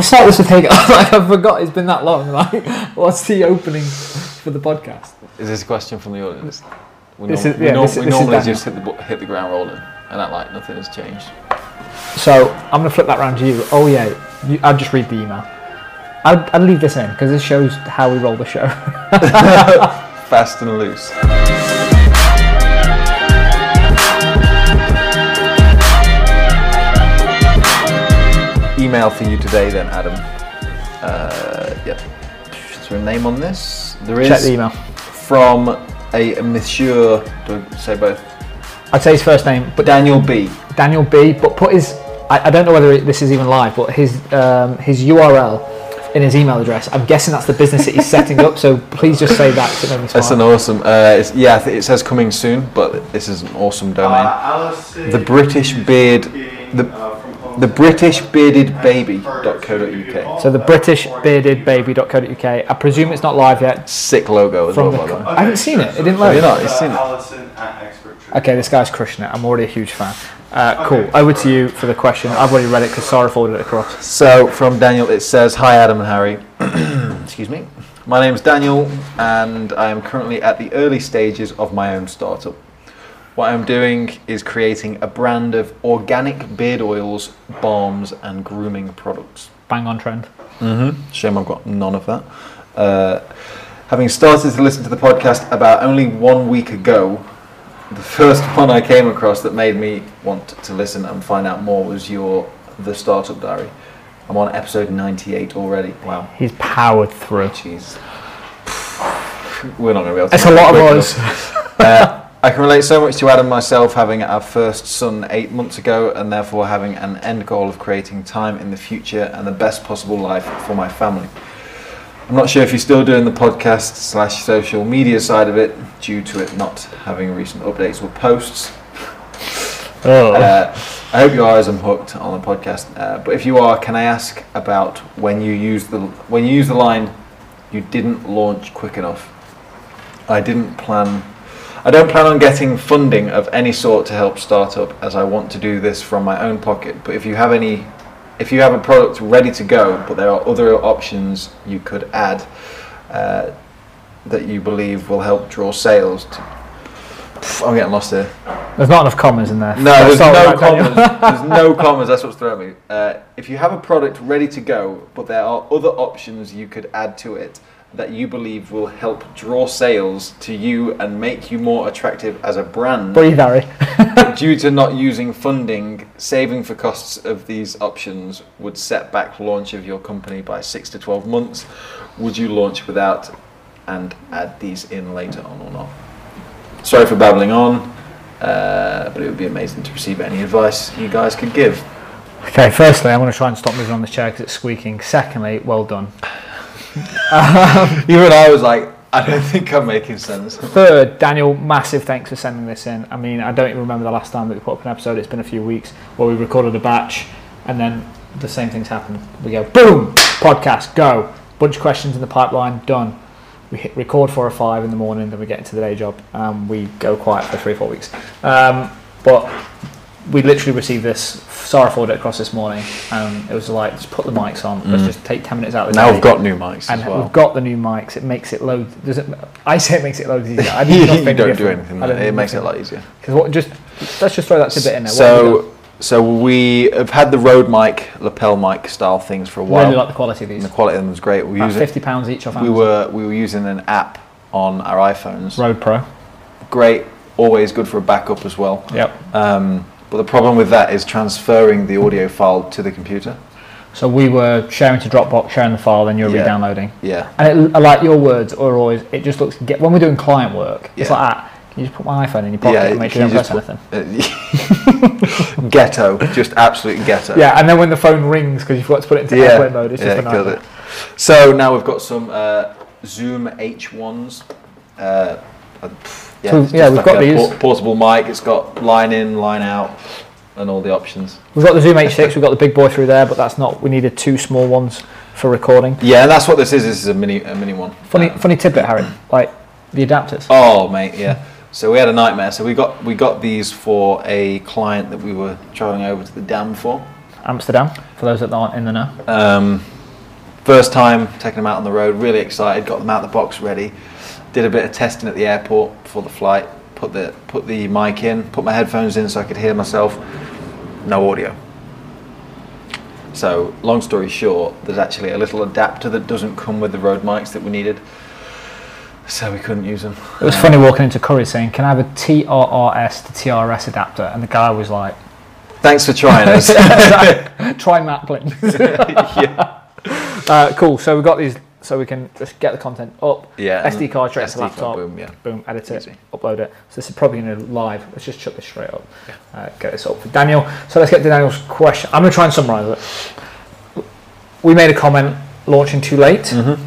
I'll start this with guys. Like I forgot it's been that long. Like, what's the opening for the podcast? Is this a question from the audience? We, norm- is- we, yeah, norm- this- we this normally just hit the hit the ground rolling, and that like nothing has changed. So I'm gonna flip that round to you. Oh yeah, you, I'll just read the email. I'd, I'd leave this in because this shows how we roll the show. Fast and loose. Email for you today, then, Adam. Uh, yep. Is there a name on this? There is Check the email. from a Monsieur. Do I say both? I'd say his first name, but Daniel B. Daniel B. But put his. I, I don't know whether it, this is even live, but his um, his URL in his email address. I'm guessing that's the business that he's setting up. So please just say that. it made me That's an awesome. Uh, it's, yeah, it says coming soon, but this is an awesome domain. Uh, The British beard, the the British bearded baby.co.uk. So the British bearded baby.co.uk. I presume it's not live yet. Sick logo as From well, the by the way. I haven't seen it. It didn't Have you load. not? You've seen it? Allison at Expert Tree. Okay, this guy's crushing it. I'm already a huge fan. Uh, cool. Over to you for the question. I've already read it because Sarah forwarded it across. So from Daniel, it says, "Hi Adam and Harry. Excuse me. My name's Daniel, and I am currently at the early stages of my own startup. What I'm doing is creating a brand of organic beard oils, balms, and grooming products. Bang on trend. Mm-hmm. Shame I've got none of that. Uh, having started to listen to the podcast about only one week ago, the first one I came across that made me want to listen and find out more was your The Startup Diary. I'm on episode 98 already. Wow. He's powered through. Jeez. We're not going to be able to. It's a lot of us. Uh, I can relate so much to Adam myself having our first son eight months ago and therefore having an end goal of creating time in the future and the best possible life for my family. I'm not sure if you're still doing the podcast slash social media side of it due to it not having recent updates or posts. Oh. Uh, I hope you are as I'm hooked on the podcast. Uh, but if you are, can I ask about when you use the when you use the line, you didn't launch quick enough. I didn't plan. I don't plan on getting funding of any sort to help startup, as I want to do this from my own pocket. But if you have any, if you have a product ready to go, but there are other options you could add uh, that you believe will help draw sales. To, I'm getting lost here. There's not enough commas in there. No, there's Sorry, no commas. there's no commas. That's what's throwing me. Uh, if you have a product ready to go, but there are other options you could add to it that you believe will help draw sales to you and make you more attractive as a brand, Breathe, Harry. but due to not using funding, saving for costs of these options would set back launch of your company by six to twelve months. Would you launch without and add these in later on or not? Sorry for babbling on, uh, but it would be amazing to receive any advice you guys could give. Okay, firstly, I'm going to try and stop moving on the chair because it's squeaking. Secondly, well done. Even I was like, I don't think I'm making sense. Third, Daniel, massive thanks for sending this in. I mean, I don't even remember the last time that we put up an episode. It's been a few weeks where we recorded a batch and then the same things happen. We go, boom, podcast, go. Bunch of questions in the pipeline, done. We hit record four or five in the morning, then we get into the day job and we go quiet for three or four weeks. Um, but we literally received this. It across this morning, and it was like, just put the mics on. Let's just take ten minutes out of the Now day. we've got new mics and as well. we've got the new mics. It makes it load. Does it? I say it makes it loads easier. I nothing you don't do different. anything. I don't It do makes it a lot easier. Because what? Just let's just throw that tidbit in there. What have we So, so we have had the Rode mic, lapel mic style things for a done? while. really like the quality of and these. the quality of them was great. We About use it. fifty pounds each off We Amazon. were we were using an app on our iPhones. Road Pro. Great, always good for a backup as well. Yep. Um, but the problem with that is transferring the audio file to the computer. So we were sharing to Dropbox, sharing the file, then you're Yeah. re-downloading. Yeah. And it, I like your words are always. It just looks. Get when we're doing client work, it's Yeah. like that. Can you just put my iPhone in your pocket and make sure you don't press anything? uh, ghetto, just absolute ghetto. Yeah, and then when the phone rings because you forgot to put it into yeah, airplane mode, it's yeah, just killed it. So now we've got some uh, Zoom H1s. Uh, yeah, So, yeah, we've like got a these. portable mic. It's got line in, line out, and all the options. We've got the Zoom H6, we've got the big boy through there, but that's not. We needed two small ones for recording. Yeah, and that's what this is. This is a mini, a mini one. Funny, Um, funny tidbit, Harry. Like the adapters. Oh mate, yeah. So we had a nightmare. So we got we got these for a client that we were traveling over to the dam for. Amsterdam, for those that aren't in the know. Um, First time taking them out on the road, really excited, got them out of the box ready. Did a bit of testing at the airport before the flight, put the put the mic in, put my headphones in so I could hear myself. No audio. So, long story short, there's actually a little adapter that doesn't come with the Rode mics that we needed. So we couldn't use them. It was funny walking into Curry saying, "Can I have a TRRS to TRS adapter?" And the guy was like, Thanks for trying us. "Try please." yeah. uh, cool. So we've got these, so we can just get the content up. Yeah. SD card straight to SD card, laptop. boom, yeah. Boom. Edit it. Easy. Upload it. So this is probably going to live. Let's just chuck this straight up. Uh, get this up for Daniel. So let's get to Daniel's question. I'm going to try and summarise it. We made a comment launching too late. Mm-hmm.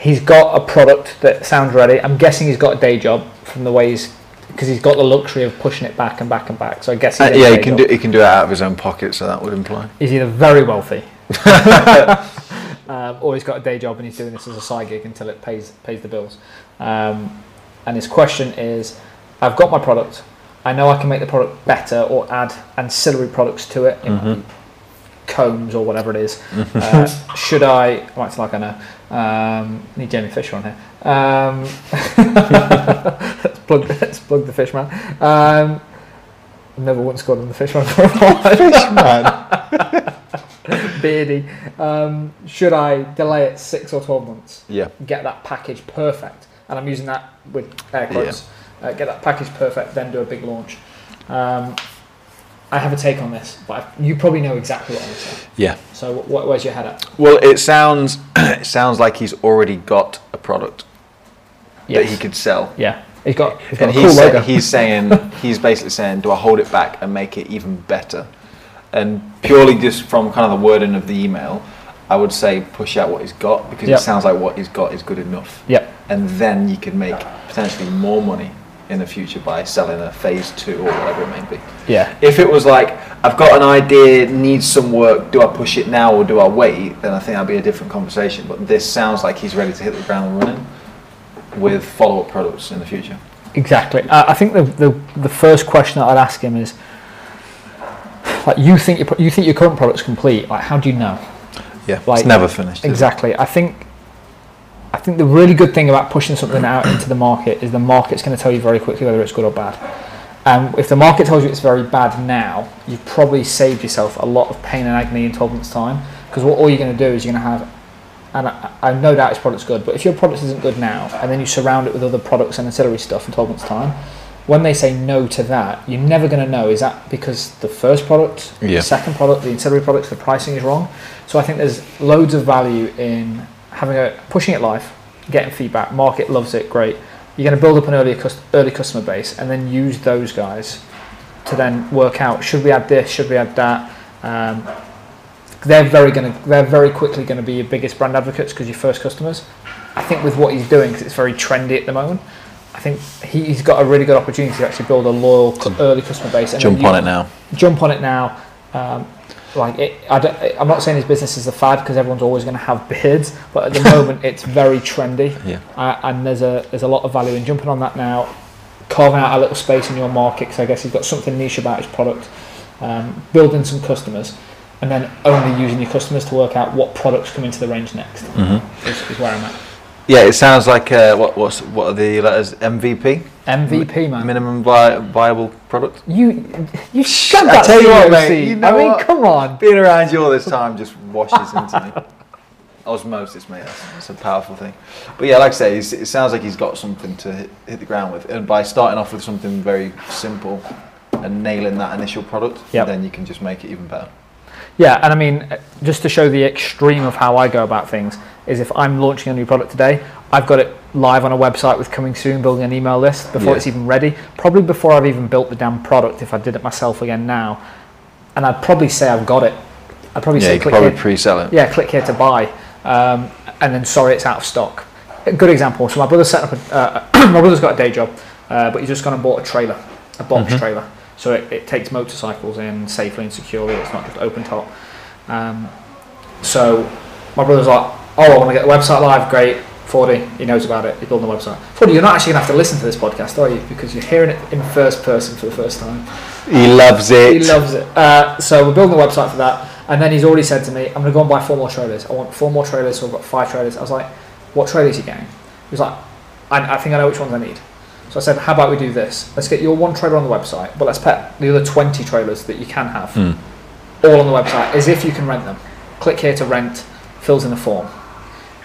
He's got a product that sounds ready. I'm guessing he's got a day job from the way he's because he's got the luxury of pushing it back and back and back. So I guess he's Uh, yeah, he can job. do he can do it out of his own pocket, so that would imply. He's either very wealthy, um, or he's got a day job and he's doing this as a side gig until it pays pays the bills. Um, and his question is, I've got my product. I know I can make the product better or add ancillary products to it, be combs or whatever it is. Uh, should I? I might like I know. Um, need Jamie Fisher on here. Um, let's plug. Let's plug the Fishman. Um, I've never once called him the Fishman for a while. Beardy. Um, should I delay it six or twelve months? Yeah. Get that package perfect, and I'm using that with air quotes. Uh, get that package perfect, then do a big launch. Um, I have a take on this, but you probably know exactly what I'm saying. Yeah. So, wh- where's your head at? Well, it sounds it sounds like he's already got a product that he could sell. Yeah, he's got. He's got And a cool he's, sa- logo. he's saying he's basically saying, do I hold it back and make it even better? And purely just from kind of the wording of the email, I would say push out what he's got because Yep. it sounds like what he's got is good enough. Yep. And then you can make potentially more money in the future by selling a phase two or whatever it may be. Yeah. If it was like, I've got an idea, needs some work, do I push it now or do I wait? Then I think that'd be a different conversation. But this sounds like he's ready to hit the ground running with follow up products in the future. Exactly. I think the, the the first question that I'd ask him is, like, you think your you think your current product's complete? Like, how do you know? Yeah, Like- it's never finished. Exactly. I think I think the really good thing about pushing something out into the market is the market's going to tell you very quickly whether it's good or bad. And if the market tells you it's very bad now, you've probably saved yourself a lot of pain and agony in 12 months' time. Because what all you're going to do is you're going to have, and I, I no doubt his product's good, but if your product isn't good now, and then you surround it with other products and ancillary stuff in 12 months' time, when they say no to that, you're never going to know is that because the first product, Yeah. the second product, the ancillary products, the pricing is wrong. So I think there's loads of value in having a pushing it live, getting feedback. Market loves it, great. You're going to build up an early early customer base, and then use those guys to then work out should we add this, should we add that. Um, they're very going to they're very quickly going to be your biggest brand advocates because your first customers. I think with what he's doing, because it's very trendy at the moment, I think he, he's got a really good opportunity to actually build a loyal early customer base. And Jump on it now. jump on it now. Um, like it, I don't, I'm not saying his business is a fad because everyone's always going to have beards, but at the moment it's very trendy, Yeah. uh, and there's a there's a lot of value in jumping on that now, carving out a little space in your market because I guess he's got something niche about his product, um, building some customers, and then only using your customers to work out what products come into the range next. Mm-hmm. Is, is where I'm at. Yeah, it sounds like uh, what what's what are the letters? MVP, MVP man. minimum vi- viable product. You you shut I that tell you what, mate, you know I mean, what? come on. Being around you all this time just washes into me. Osmosis, mate. That's, that's a powerful thing. But yeah, like I say, it sounds like he's got something to hit, hit the ground with, and by starting off with something very simple and nailing that initial product, Yep. then you can just make it even better. Yeah, and I mean, uh, just to show the extreme of how I go about things, is if I'm launching a new product today, I've got it live on a website with coming soon, building an email list before Yeah. it's even ready. Probably before I've even built the damn product, if I did it myself again now. And I'd probably say I've got it. I'd probably Yeah, say click probably here. pre-sell it. Yeah, click here to buy, um, and then sorry, it's out of stock. A good example. So my brother set up a. Uh, my brother's got a day job, uh, but he's just gone and bought a trailer, a box Mhm. trailer. So it, it takes motorcycles in safely and securely. It's not just open top. Um, so my brother's like, "Oh, I want to get the website live. Great, Fordy. He knows about it. He's building the website. Fordy, you're not actually gonna have to listen to this podcast, are you? Because you're hearing it in first person for the first time. He loves it. He loves it. Uh, so we're building the website for that. And then he's already said to me, I'm going to go and buy four more trailers. I want four more trailers, so I've got five trailers. I was like, what trailers are you getting? He was like, I, I think I know which ones I need. So I said, how about we do this? Let's get your one trailer on the website, but let's put the other 20 trailers that you can have Mm. all on the website as if you can rent them. Click here to rent, fills in a form.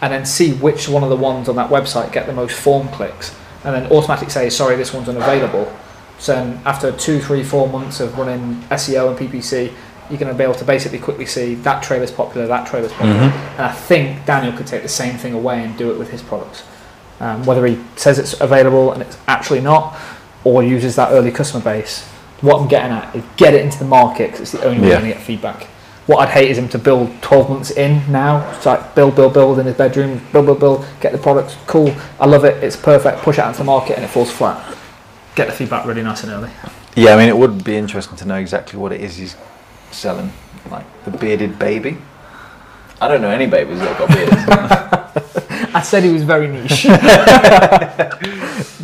And then see which one of the ones on that website get the most form clicks. And then automatically say, sorry, this one's unavailable. So then after two, three, four months of running SEO and PPC, you're going to be able to basically quickly see that trailer's popular, that trailer's popular. Mhm. And I think Daniel could take the same thing away and do it with his products. Um, whether he says it's available and it's actually not, or uses that early customer base. What I'm getting at is get it into the market because it's the only way Yeah. you're going to get feedback. What I'd hate is him to build 12 months in now. It's like build, build, build in his bedroom, build, build, build, get the products. Cool, I love it, it's perfect. Push it out into the market and it falls flat. Get the feedback really nice and early. Yeah, I mean, it would be interesting to know exactly what it is he's selling. Like the bearded baby. I don't know any babies that got beards. I said he was very niche.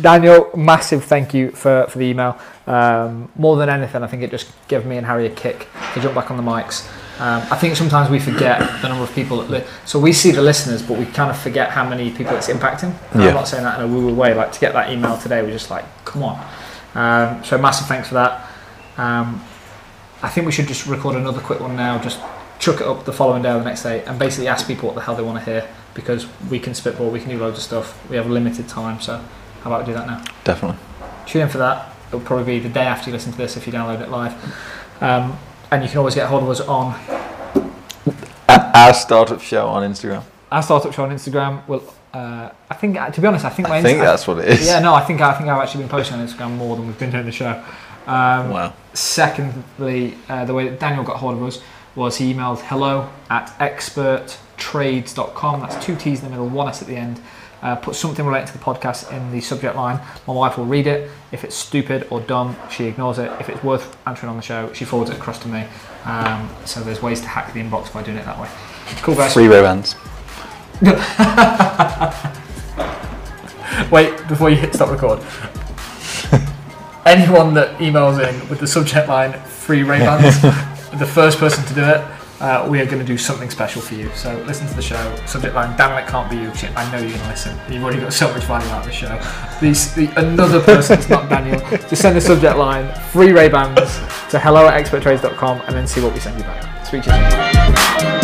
Daniel, massive thank you for, for the email. Um, more than anything, I think it just gave me and Harry a kick to jump back on the mics. Um, I think sometimes we forget the number of people that li- so we see the listeners, but we kind of forget how many people it's impacting. And Yeah. I'm not saying that in a woo-woo way. Like to get that email today, we're just like, come on. Um, so massive thanks for that. Um, I think we should just record another quick one now. Just chuck it up the following day or the next day, and basically ask people what the hell they want to hear because we can spitball, we can do loads of stuff. We have limited time, so how about we do that now? Definitely. Tune in for that. It'll probably be the day after you listen to this if you download it live. Um, and you can always get hold of us on Our startup show on Instagram. our startup show on Instagram. Well, uh, I think to be honest, I think my I think Insta- that's what it is. yeah, no, I think I think I've actually been posting on Instagram more than we've been doing the show. Um, Wow. Secondly, uh, the way that Daniel got hold of us was he emailed hello at experttrades.com. That's two T's in the middle, one S at the end. Uh, put something related to the podcast in the subject line. My wife will read it. If it's stupid or dumb, she ignores it. If it's worth answering on the show, she forwards it across to me. Um, so there's ways to hack the inbox by doing it that way. Cool, guys. Free Ray Bans. Wait, before you hit stop record. Anyone that emails in with the subject line free Ray the first person to do it, uh, we are going to do something special for you. So listen to the show. Subject line, damn it, can't be you. I know you're going to listen. You've already got so much value out of the show. These, the, another person that's not Daniel, just send the subject line, free Ray Bans, to hello at experttrades.com and then see what we send you back. Speak to you soon.